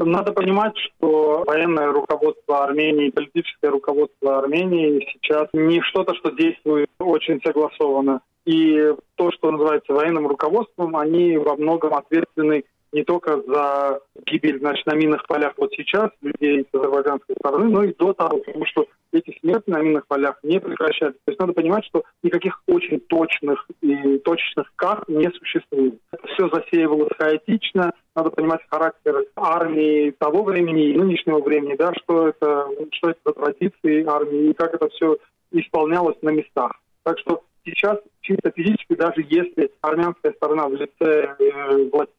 Надо понимать, что военное руководство Армении, политическое руководство Армении сейчас не что-то, что действует очень согласованно. И то, что называется военным руководством, они во многом ответственны не только за гибель значит, на минных полях вот сейчас людей с азербайджанской стороны, но и до того, потому что эти смерти на минных полях не прекращаются. То есть надо понимать, что никаких очень точных и точечных карт не существует. Это все засеивалось хаотично. Надо понимать характер армии того времени и нынешнего времени, да, что это, что это за традиции армии и как это все исполнялось на местах. Так что сейчас чисто физически, даже если армянская сторона в лице э, властей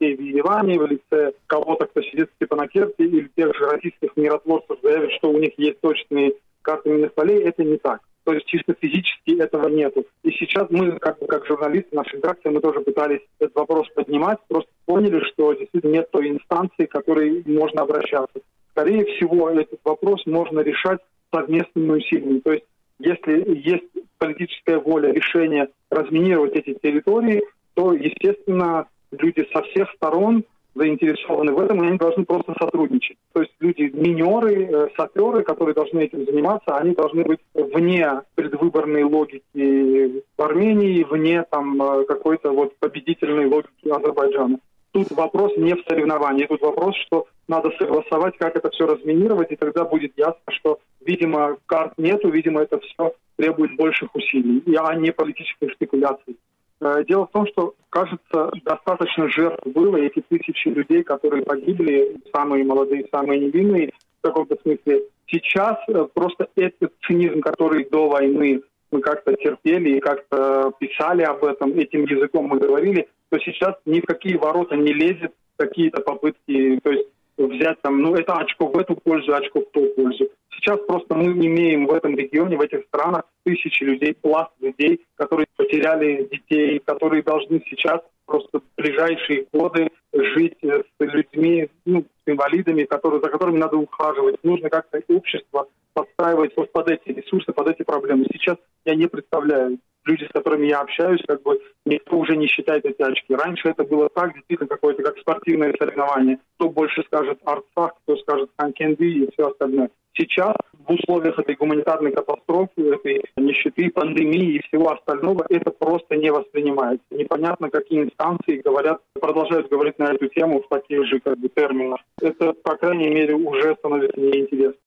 Ереване, в лице кого-то, кто сидит в Степанакерте или тех же российских миротворцев заявит, что у них есть точные карты минных полей, это не так. То есть чисто физически этого нету. И сейчас мы, как, как журналисты, наша редакция, мы тоже пытались этот вопрос поднимать, просто поняли, что действительно нет той инстанции, к которой можно обращаться. Скорее всего, этот вопрос можно решать совместными усилиями. То есть если есть политическая воля, решение разминировать эти территории, то, естественно, люди со всех сторон заинтересованы в этом, и они должны просто сотрудничать. То есть люди, минеры, э, саперы, которые должны этим заниматься, они должны быть вне предвыборной логики в Армении, вне там э, какой-то вот победительной логики Азербайджана. Тут вопрос не в соревновании, тут вопрос, что надо согласовать, как это все разминировать, и тогда будет ясно, что, видимо, карт нету, видимо, это все требует больших усилий, а не политических спекуляций. Э, дело в том, что, кажется, достаточно жертв было, эти тысячи людей, которые погибли, самые молодые, самые невинные, в каком-то смысле. Сейчас э, просто этот цинизм, который до войны мы как-то терпели и как-то писали об этом, этим языком мы говорили, то сейчас ни в какие ворота не лезет какие-то попытки, то есть взять там, ну, это очко в эту пользу, очко в ту пользу. Сейчас просто мы имеем в этом регионе, в этих странах тысячи людей, пласт людей, которые потеряли детей, которые должны сейчас просто в ближайшие годы жить с людьми, ну, с инвалидами, которые, за которыми надо ухаживать. Нужно как-то общество подстраивать вот под эти ресурсы, под эти проблемы. Сейчас я не представляю, люди, с которыми я общаюсь, как бы никто уже не считает эти очки. Раньше это было так, действительно, какое-то как спортивное соревнование. Кто больше скажет Арцах, кто скажет Ханкенди и все остальное. Сейчас в условиях этой гуманитарной катастрофы, этой нищеты, пандемии и всего остального, это просто не воспринимается. Непонятно, какие инстанции говорят, продолжают говорить на эту тему в таких же как бы, терминах. Это, по крайней мере, уже становится неинтересно.